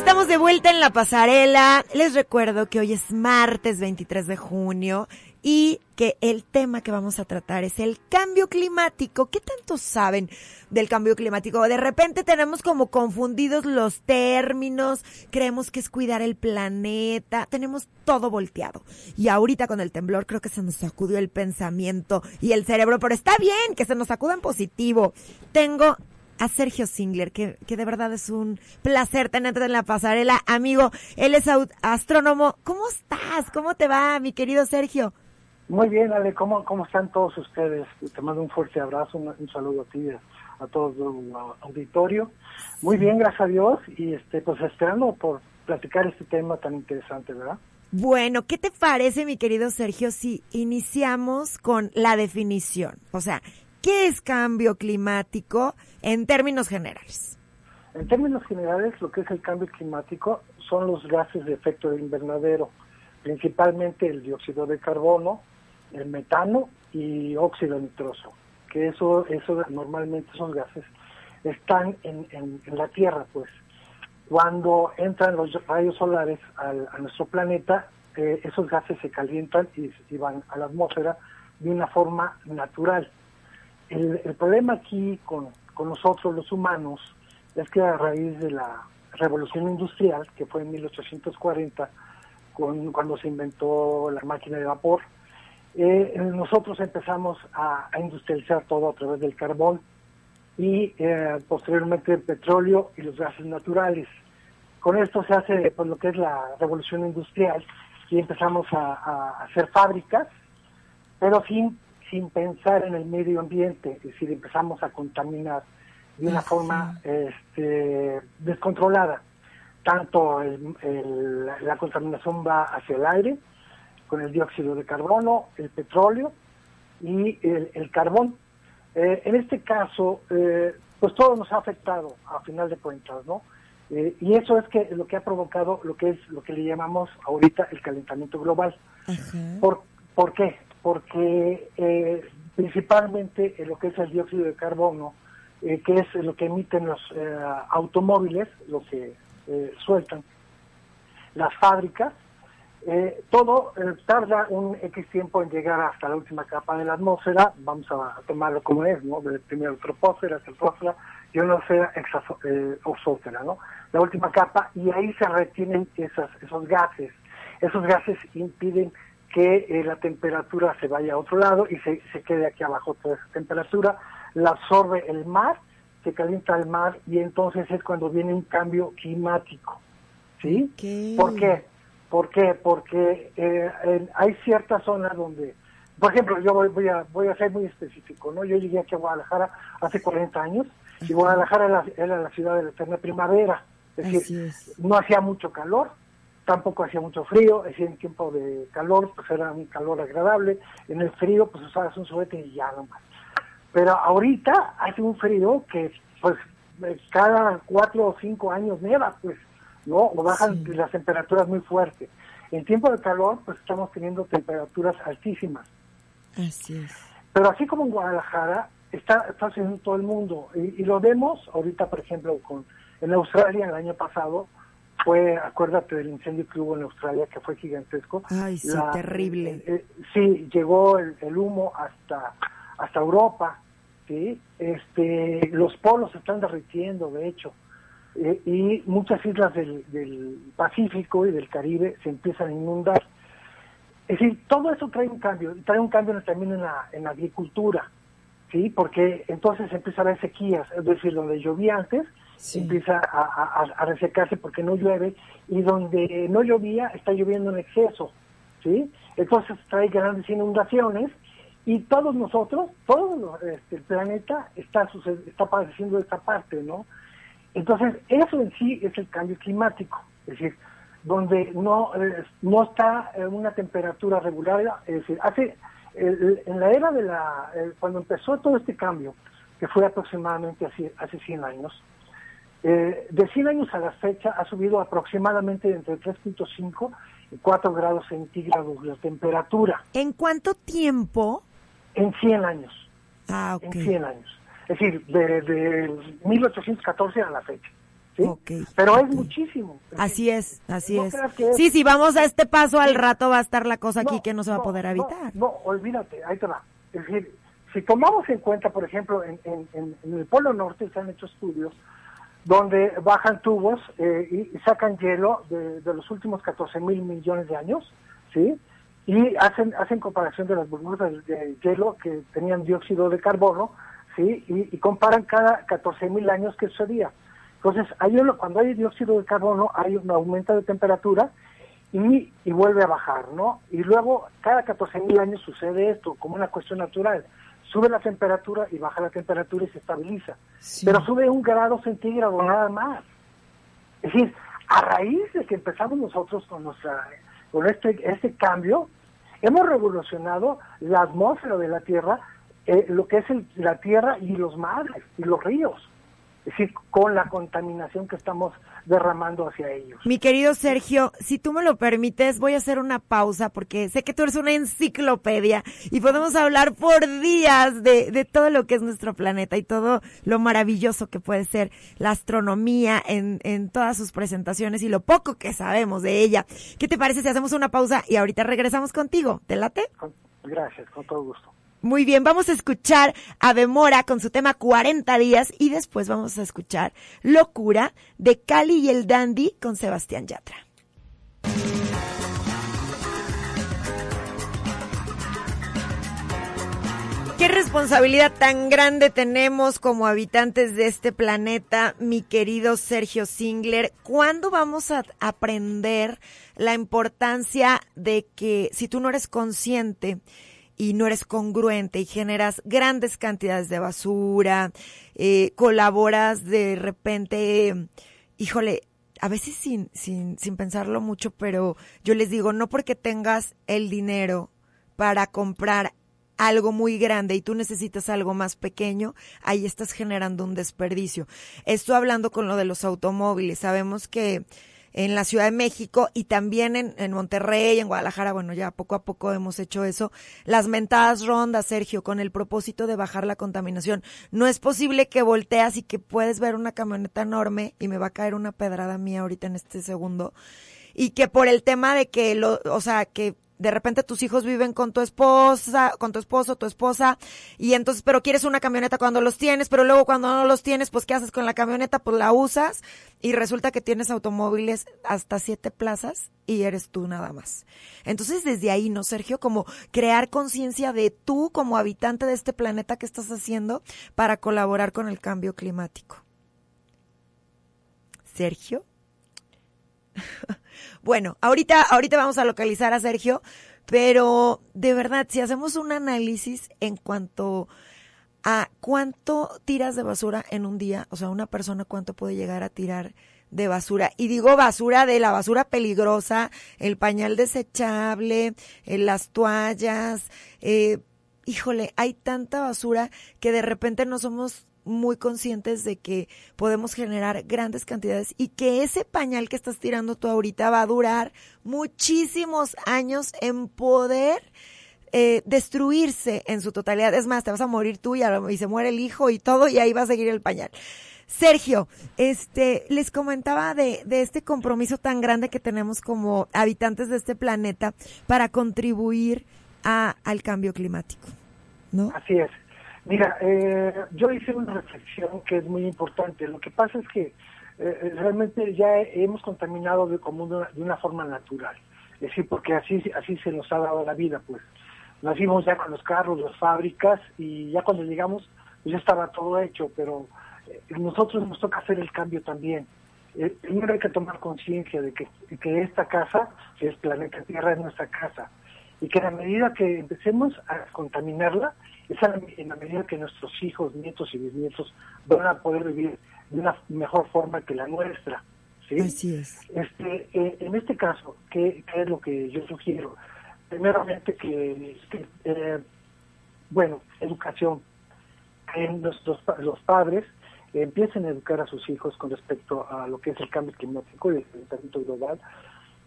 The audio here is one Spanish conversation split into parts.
Estamos de vuelta en la pasarela. Les recuerdo que hoy es martes 23 de junio y que el tema que vamos a tratar es el cambio climático. ¿Qué tanto saben del cambio climático? De repente tenemos como confundidos los términos, creemos que es cuidar el planeta, tenemos todo volteado. Y ahorita con el temblor creo que se nos sacudió el pensamiento y el cerebro, pero está bien que se nos sacuda en positivo. Tengo a Sergio Singler, que, que de verdad es un placer tenerte en la pasarela. Amigo, él es astrónomo. ¿Cómo estás? ¿Cómo te va, mi querido Sergio? Muy bien, Ale, ¿cómo, cómo están todos ustedes? Te mando un fuerte abrazo, un, saludo a ti, a, todo el auditorio. Muy bien, gracias a Dios, y este, pues esperando por platicar este tema tan interesante, ¿verdad? Bueno, ¿qué te parece, mi querido Sergio, si iniciamos con la definición? O sea, ¿qué es cambio climático? En términos generales? En términos generales, lo que es el cambio climático son los gases de efecto de invernadero, principalmente el dióxido de carbono, el metano y óxido nitroso, que eso, eso normalmente son gases, están en, en, la Tierra, pues. Cuando entran los rayos solares a nuestro planeta, eh, esos gases se calientan y, y, van a la atmósfera de una forma natural. El problema aquí con, con nosotros los humanos es que a raíz de la revolución industrial, que fue en 1840, con, cuando se inventó la máquina de vapor, eh, nosotros empezamos a, industrializar todo a través del carbón y eh, posteriormente el petróleo y los gases naturales. Con esto se hace pues, lo que es la revolución industrial y empezamos a, a hacer fábricas, pero sin sin pensar en el medio ambiente, es decir, empezamos a contaminar de una forma este, descontrolada. Tanto la contaminación va hacia el aire, con el dióxido de carbono, el petróleo y el, carbón. Eh, en este caso, eh, pues todo nos ha afectado a final de cuentas, ¿no? Eh, y eso es que lo que ha provocado lo que es lo que le llamamos ahorita el calentamiento global. ¿Por, ¿Por qué? Porque eh, principalmente lo que es el dióxido de carbono, eh, que es lo que emiten los eh, automóviles, lo que sueltan las fábricas, todo tarda un X tiempo en llegar hasta la última capa de la atmósfera, vamos a tomarlo como es, ¿no? Primero troposfera, estratosfera y ionosfera, exosfera, ¿no? La última capa, y ahí se retienen esas, esos gases. Esos gases impiden que eh, la temperatura se vaya a otro lado y se, se quede aquí abajo toda esa temperatura, la absorbe el mar, se calienta el mar y entonces es cuando viene un cambio climático. ¿Sí? ¿Por qué? ¿Por qué? Porque eh, hay ciertas zonas donde, por ejemplo, yo voy, a, voy a ser muy específico, ¿no? Yo llegué aquí a Guadalajara hace 40 años y Guadalajara era la, era la ciudad de la eterna primavera, es decir, no hacía mucho calor, tampoco hacía mucho frío, es decir, en tiempo de calor, pues era un calor agradable, en el frío, pues usabas un suéter y ya nomás. Pero ahorita hace un frío que, pues, cada cuatro o cinco años neva, pues, ¿no? O bajan las temperaturas muy fuertes. En tiempo de calor, pues estamos teniendo temperaturas altísimas. Así es. Pero así como en Guadalajara, está, está haciendo todo el mundo. Y, y, lo vemos ahorita, por ejemplo, con en Australia el año pasado, fue, acuérdate del incendio que hubo en Australia, que fue gigantesco. Ay, sí, terrible. Eh, eh, sí, llegó el, humo hasta, hasta Europa, ¿sí? Este, los polos se están derritiendo, de hecho, eh, y muchas islas del, del Pacífico y del Caribe se empiezan a inundar. Es decir, todo eso trae un cambio, trae un cambio también en la, en la agricultura, ¿sí? Porque entonces empieza a haber sequías, es decir, donde llovía antes, empieza a, resecarse porque no llueve y donde no llovía está lloviendo en exceso, ¿sí? Entonces trae grandes inundaciones y todos nosotros, todo este, el planeta está, está padeciendo esta parte, ¿no? Entonces eso en sí es el cambio climático, es decir, donde no, eh, no está una temperatura regular, es decir, hace, en la era de la, eh, cuando empezó todo este cambio, que fue aproximadamente hace, hace 100 años, eh, de 100 años a la fecha ha subido aproximadamente entre 3.5 y 4 grados centígrados la temperatura. ¿En cuánto tiempo? En 100 años. Ah, ok. En 100 años. Es decir, de, 1814 a la fecha. Pero es muchísimo. Así es, así es. Sí, si vamos a este paso al rato va a estar la cosa aquí que no se va a poder evitar. No, olvídate, ahí te va. Es decir, si tomamos en cuenta, por ejemplo, en, en, el Polo Norte se han hecho estudios donde bajan tubos eh, y, sacan hielo de, los últimos 14 mil millones de años, ¿sí? Y hacen, hacen comparación de las burbujas de hielo que tenían dióxido de carbono, ¿sí? Y, comparan cada 14 mil años que sucedía. Entonces, hay, cuando hay dióxido de carbono, hay un aumento de temperatura y, y vuelve a bajar, ¿no? Y luego, cada 14 mil años sucede esto, como una cuestión natural sube la temperatura y baja la temperatura y se estabiliza. Pero sube un grado centígrado nada más. Es decir, a raíz de que empezamos nosotros con nuestra con este este cambio, hemos revolucionado la atmósfera de la Tierra, eh, lo que es la Tierra y los mares y los ríos. Es decir, con la contaminación que estamos derramando hacia ellos. Mi querido Sergio, si tú me lo permites, voy a hacer una pausa porque sé que tú eres una enciclopedia y podemos hablar por días de, de todo lo que es nuestro planeta y todo lo maravilloso que puede ser la astronomía en, en todas sus presentaciones y lo poco que sabemos de ella. ¿Qué te parece si hacemos una pausa y ahorita regresamos contigo? ¿Te late? Gracias, con todo gusto. Muy bien, vamos a escuchar a Demora con su tema 40 días y después vamos a escuchar Locura de Cali y el Dandy con Sebastián Yatra. Qué responsabilidad tan grande tenemos como habitantes de este planeta, mi querido Sergio Singler. ¿Cuándo vamos a aprender la importancia de que si tú no eres consciente y no eres congruente y generas grandes cantidades de basura, eh, colaboras de repente, híjole, a veces sin, sin, sin pensarlo mucho, pero yo les digo, no porque tengas el dinero para comprar algo muy grande y tú necesitas algo más pequeño, ahí estás generando un desperdicio. Estoy hablando con lo de los automóviles. Sabemos que en la Ciudad de México y también en, en, Monterrey, en Guadalajara, bueno, ya poco a poco hemos hecho eso, las mentadas rondas, Sergio, con el propósito de bajar la contaminación. No es posible que volteas y que puedes ver una camioneta enorme y me va a caer una pedrada mía ahorita en este segundo. Y que por el tema de que lo, o sea, que de repente tus hijos viven con tu esposa, con tu esposo, tu esposa, y entonces, pero quieres una camioneta cuando los tienes, pero luego cuando no los tienes, pues ¿qué haces con la camioneta? Pues la usas y resulta que tienes automóviles hasta siete plazas y eres tú nada más. Entonces, desde ahí, ¿no, Sergio? Como crear conciencia de tú como habitante de este planeta que estás haciendo para colaborar con el cambio climático. Sergio. Bueno, ahorita, ahorita vamos a localizar a Sergio, pero de verdad, si hacemos un análisis en cuanto a cuánto tiras de basura en un día, o sea, una persona cuánto puede llegar a tirar de basura. Y digo basura de la basura peligrosa, el pañal desechable, eh, las toallas, eh, híjole, hay tanta basura que de repente no somos muy conscientes de que podemos generar grandes cantidades y que ese pañal que estás tirando tú ahorita va a durar muchísimos años en poder eh, destruirse en su totalidad. Es más, te vas a morir tú y, y se muere el hijo y todo y ahí va a seguir el pañal. Sergio, este, les comentaba de, de este compromiso tan grande que tenemos como habitantes de este planeta para contribuir a, al cambio climático, ¿no? Así es. Mira, eh, yo hice una reflexión que es muy importante. Lo que pasa es que eh, eh, realmente ya hemos contaminado de, como de una forma natural. Es decir, porque así, así se nos ha dado la vida, pues. Nacimos ya con los carros, las fábricas, y ya cuando llegamos, pues ya estaba todo hecho, pero nosotros nos toca hacer el cambio también. primero hay que tomar conciencia de que, que esta casa, que es planeta Tierra, es nuestra casa. Y que a medida que empecemos a contaminarla, es en la medida que nuestros hijos, nietos y bisnietos van a poder vivir de una mejor forma que la nuestra. ¿sí? Así es. Este, eh, en este caso, ¿qué, es lo que yo sugiero? Primeramente que, eh, bueno, educación. Que nuestros, los padres empiecen a educar a sus hijos con respecto a lo que es el cambio climático y el calentamiento global,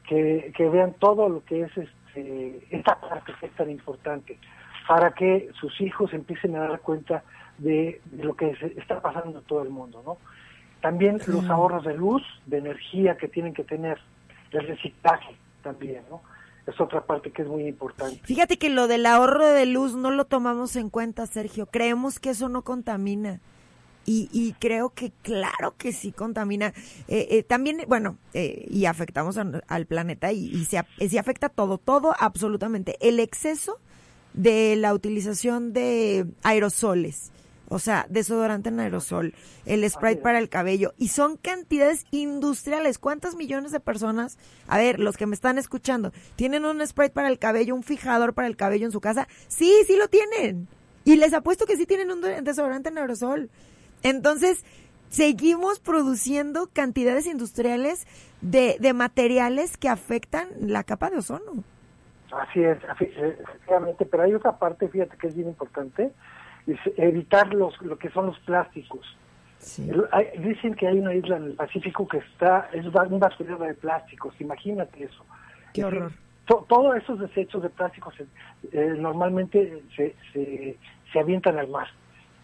que, que vean todo lo que es este, esta parte que es tan importante para que sus hijos empiecen a dar cuenta de, lo que está pasando en todo el mundo, ¿no? También los ahorros de luz, de energía que tienen que tener, el reciclaje también, ¿no? Es otra parte que es muy importante. Fíjate que lo del ahorro de luz no lo tomamos en cuenta, Sergio. Creemos que eso no contamina. Y, y creo que claro que sí contamina. Eh, eh, también, bueno, eh, y afectamos al planeta y, y se, se afecta todo, todo absolutamente. El exceso de la utilización de aerosoles, o sea, desodorante en aerosol, el spray para el cabello, y son cantidades industriales. ¿Cuántas millones de personas, a ver, los que me están escuchando, tienen un spray para el cabello, un fijador para el cabello en su casa? Sí, sí lo tienen. Y les apuesto que sí tienen un desodorante en aerosol. Entonces, seguimos produciendo cantidades industriales de, de materiales que afectan la capa de ozono. Así es, efectivamente, pero hay otra parte, fíjate que es bien importante, es evitar los, lo que son los plásticos. dicen que hay una isla en el Pacífico que está, es un basurero de plásticos, imagínate eso. Qué horror. todos esos desechos de plásticos eh, normalmente se, se, se avientan al mar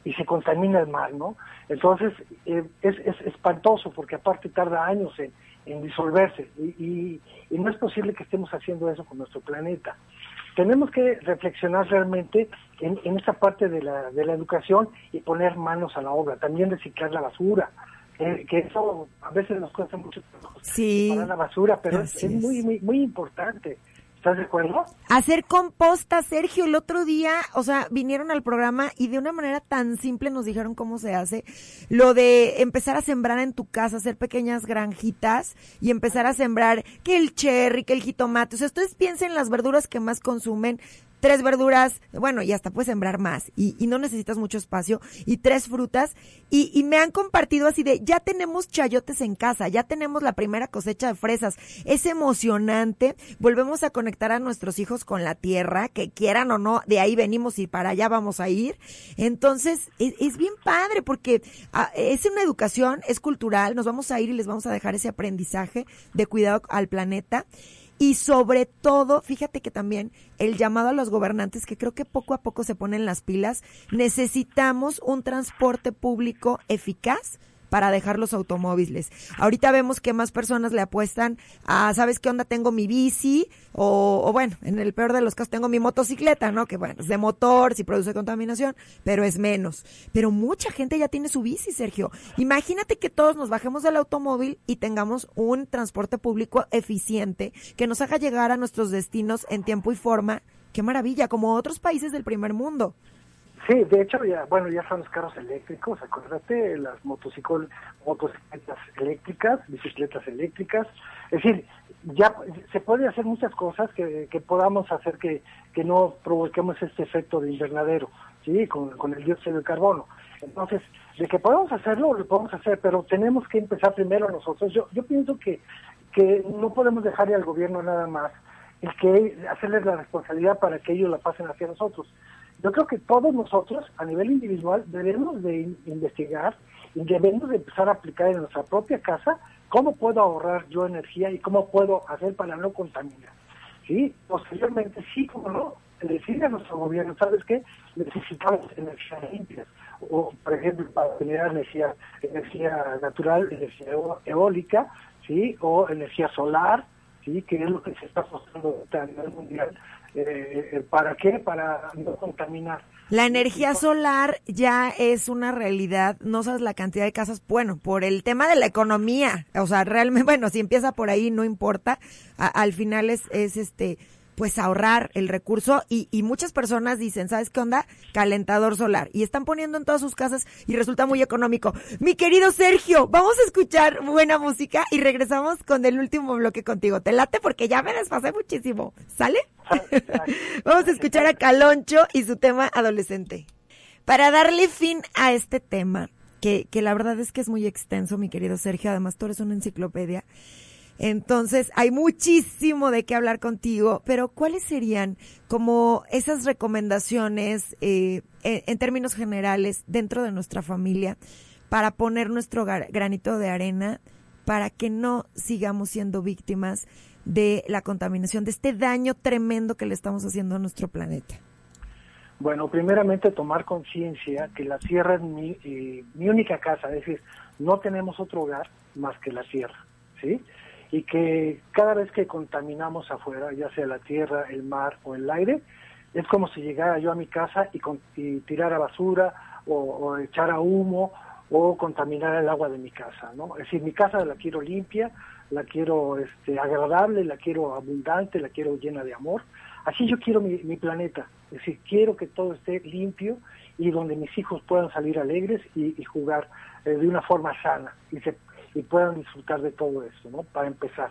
y se contamina el mar, ¿no? Entonces, eh, es, es, espantoso porque aparte tarda años en, en disolverse y, y, no es posible que estemos haciendo eso con nuestro planeta. Tenemos que reflexionar realmente en, en esa parte de la, de la educación y poner manos a la obra, también reciclar la basura, que eso a veces nos cuesta mucho sí, para la basura, pero es, es, muy, muy, muy importante. ¿Estás de acuerdo? Hacer composta, Sergio. El otro día, o sea, vinieron al programa y de una manera tan simple nos dijeron cómo se hace. Lo de empezar a sembrar en tu casa, hacer pequeñas granjitas y empezar a sembrar que el cherry, que el jitomate. O sea, ustedes piensen en las verduras que más consumen tres verduras, bueno, y hasta puedes sembrar más, y, y no necesitas mucho espacio, y tres frutas, y, y, me han compartido así de, ya tenemos chayotes en casa, ya tenemos la primera cosecha de fresas, es emocionante, volvemos a conectar a nuestros hijos con la tierra, que quieran o no, de ahí venimos y para allá vamos a ir, entonces es, bien padre, porque ah, es una educación, es cultural, nos vamos a ir y les vamos a dejar ese aprendizaje de cuidado al planeta, y sobre todo, fíjate que también el llamado a los gobernantes, que creo que poco a poco se ponen las pilas, necesitamos un transporte público eficaz para dejar los automóviles. Ahorita vemos que más personas le apuestan a, ¿sabes qué onda? Tengo mi bici o, o, bueno, en el peor de los casos tengo mi motocicleta, ¿no? Que bueno, es de motor, si produce contaminación, pero es menos. Pero mucha gente ya tiene su bici, Sergio. Imagínate que todos nos bajemos del automóvil y tengamos un transporte público eficiente que nos haga llegar a nuestros destinos en tiempo y forma. Qué maravilla, como otros países del primer mundo. Sí, de hecho, ya, bueno, ya son los carros eléctricos, acuérdate, las motocicletas eléctricas, bicicletas eléctricas. Es decir, ya se puede hacer muchas cosas que, que podamos hacer que, que no provoquemos este efecto de invernadero, ¿sí? Con, con el dióxido de carbono. Entonces, de que podemos hacerlo, lo podemos hacer, pero tenemos que empezar primero nosotros. Yo, yo pienso que, que no podemos dejarle al gobierno nada más el que hacerles la responsabilidad para que ellos la pasen hacia nosotros yo creo que todos nosotros, a nivel individual, debemos de investigar y debemos de empezar a aplicar en nuestra propia casa cómo puedo ahorrar yo energía y cómo puedo hacer para no contaminar. ¿Sí? Posteriormente, sí, como no, decirle a nuestro gobierno, ¿sabes qué? Necesitamos energía limpia. O, por ejemplo, para generar energía, energía natural, energía eólica, ¿sí? O energía solar, ¿sí? Que es lo que se está mostrando a nivel mundial eh, eh, ¿Para qué? Para no contaminar. La energía solar ya es una realidad, no sabes la cantidad de casas, bueno, por el tema de la economía, o sea, realmente, bueno, si empieza por ahí no importa, al final es, es este, pues ahorrar el recurso y, y, muchas personas dicen, ¿sabes qué onda? Calentador solar. Y están poniendo en todas sus casas y resulta muy económico. Mi querido Sergio, vamos a escuchar buena música y regresamos con el último bloque contigo. Te late porque ya me desfasé muchísimo. ¿Sale? vamos a escuchar a Caloncho y su tema adolescente. Para darle fin a este tema, que, que la verdad es que es muy extenso, mi querido Sergio, además tú eres una enciclopedia. Entonces, hay muchísimo de qué hablar contigo, pero ¿cuáles serían como esas recomendaciones eh, en, términos generales dentro de nuestra familia para poner nuestro granito de arena para que no sigamos siendo víctimas de la contaminación, de este daño tremendo que le estamos haciendo a nuestro planeta? Bueno, primeramente tomar conciencia que la tierra es mi, eh, mi única casa, es decir, no tenemos otro hogar más que la tierra, ¿sí? Y que cada vez que contaminamos afuera, ya sea la tierra, el mar o el aire, es como si llegara yo a mi casa y, con, y tirara basura o, o echara humo o contaminar el agua de mi casa, ¿no? Es decir, mi casa la quiero limpia, la quiero este, agradable, la quiero abundante, la quiero llena de amor. Así yo quiero mi, mi planeta, es decir, quiero que todo esté limpio y donde mis hijos puedan salir alegres y, y jugar eh, de una forma sana y, se, y puedan disfrutar de todo esto, ¿no? Para empezar.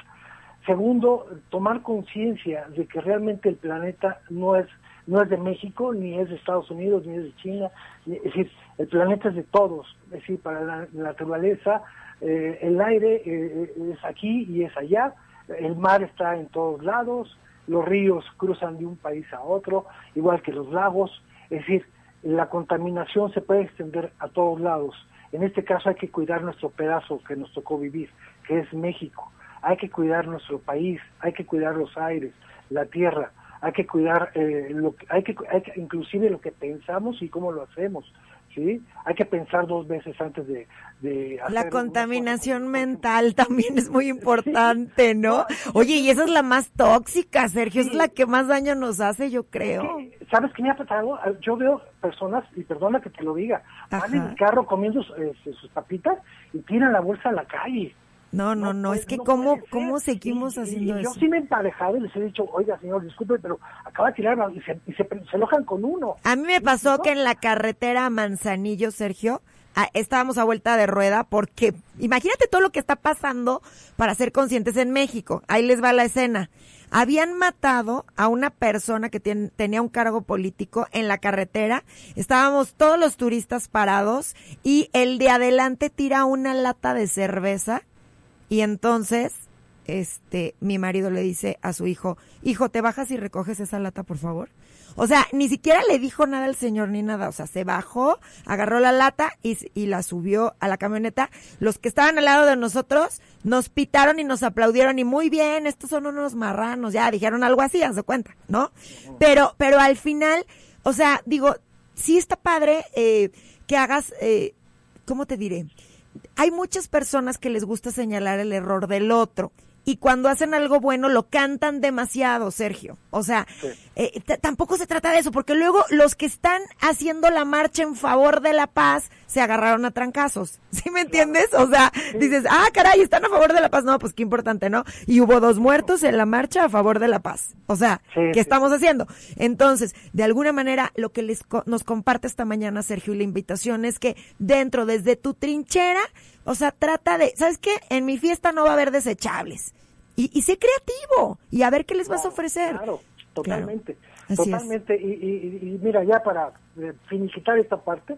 Segundo, tomar conciencia de que realmente el planeta no es no es de México, ni es de Estados Unidos, ni es de China, es decir, el planeta es de todos, es decir, para la, naturaleza, eh, el aire eh, es aquí y es allá, el mar está en todos lados, los ríos cruzan de un país a otro, igual que los lagos, es decir, la contaminación se puede extender a todos lados. En este caso hay que cuidar nuestro pedazo que nos tocó vivir, que es México. Hay que cuidar nuestro país, hay que cuidar los aires, la tierra, hay que cuidar, eh, lo que, hay, que, hay que, inclusive lo que pensamos y cómo lo hacemos. ¿Sí? Hay que pensar dos veces antes de... de hacer la contaminación mental también es muy importante, ¿no? Oye, y esa es la más tóxica, Sergio, sí. es la que más daño nos hace, yo creo. ¿Sabes qué me ha pasado? Yo veo personas, y perdona que te lo diga, van en el carro comiendo eh, sus papitas y tiran la bolsa a la calle. No, no, no, es que no cómo, cómo seguimos y, haciendo y eso. Yo sí me he emparejado y les he dicho, oiga, señor, disculpe, pero acaba de tirar y se, y se, se enojan con uno. A mí me pasó que en la carretera Manzanillo, Sergio, a, estábamos a vuelta de rueda porque imagínate todo lo que está pasando para ser conscientes en México. Ahí les va la escena. Habían matado a una persona que tenía un cargo político en la carretera. Estábamos todos los turistas parados y el de adelante tira una lata de cerveza y entonces, este, mi marido le dice a su hijo, hijo, ¿te bajas y recoges esa lata, por favor? O sea, ni siquiera le dijo nada al señor ni nada. O sea, se bajó, agarró la lata y, y, la subió a la camioneta. Los que estaban al lado de nosotros nos pitaron y nos aplaudieron y muy bien, estos son unos marranos. Ya dijeron algo así, haz de cuenta, ¿no? Pero, pero al final, o sea, digo, sí está padre eh, que hagas, eh, ¿cómo te diré? Hay muchas personas que les gusta señalar el error del otro. Y cuando hacen algo bueno lo cantan demasiado, Sergio. O sea. Eh, tampoco se trata de eso, porque luego los que están haciendo la marcha en favor de la paz se agarraron a trancazos. ¿Sí me entiendes? O sea, dices, ah, caray, están a favor de la paz. No, pues qué importante, ¿no? Y hubo dos muertos en la marcha a favor de la paz. O sea, sí, ¿qué estamos haciendo? Entonces, de alguna manera, lo que les nos comparte esta mañana, Sergio, y la invitación es que dentro, desde tu trinchera, o sea, trata de, ¿sabes qué? En mi fiesta no va a haber desechables. Y, y sé creativo y a ver qué les vas a ofrecer. Claro, totalmente. Claro. Totalmente. Y, y, y, mira, ya para eh, finiquitar esta parte,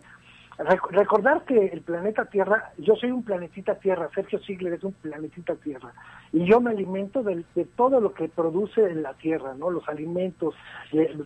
recordar que el planeta Tierra, yo soy un planetita Tierra, Sergio Ziegler es un planetita Tierra, y yo me alimento de, de todo lo que produce en la Tierra, ¿no? Los alimentos, eh,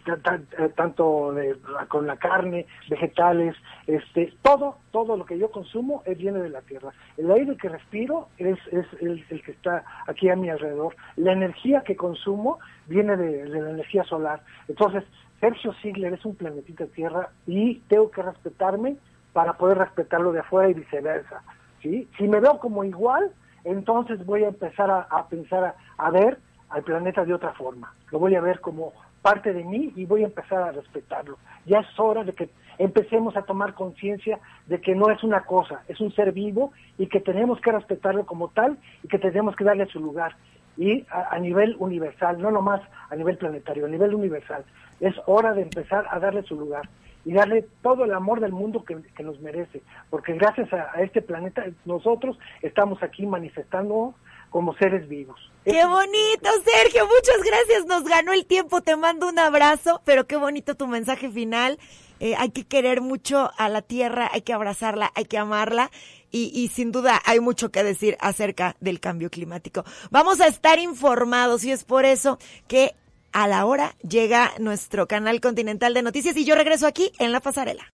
tanto de, con la carne, vegetales, este, todo, todo lo que yo consumo es, viene de la Tierra. El aire que respiro es, es el, que está aquí a mi alrededor. La energía que consumo viene de, de la energía solar. Entonces, Sergio Ziegler es un planetita Tierra y tengo que respetarme para poder respetarlo de afuera y viceversa. ¿sí? Si me veo como igual, entonces voy a empezar a, pensar a, a, ver al planeta de otra forma. Lo voy a ver como parte de mí y voy a empezar a respetarlo. Ya es hora de que empecemos a tomar conciencia de que no es una cosa, es un ser vivo y que tenemos que respetarlo como tal y que tenemos que darle su lugar. Y a, a nivel universal, no nomás a nivel planetario, a nivel universal. Es hora de empezar a darle su lugar y darle todo el amor del mundo que, que nos merece, porque gracias a, a, este planeta nosotros estamos aquí manifestando como seres vivos. Qué bonito, Sergio, muchas gracias, nos ganó el tiempo, te mando un abrazo, pero qué bonito tu mensaje final. Eh, hay que querer mucho a la tierra, hay que abrazarla, hay que amarla. Y, y, sin duda hay mucho que decir acerca del cambio climático. Vamos a estar informados y es por eso que a la hora llega nuestro canal continental de noticias y yo regreso aquí en la pasarela.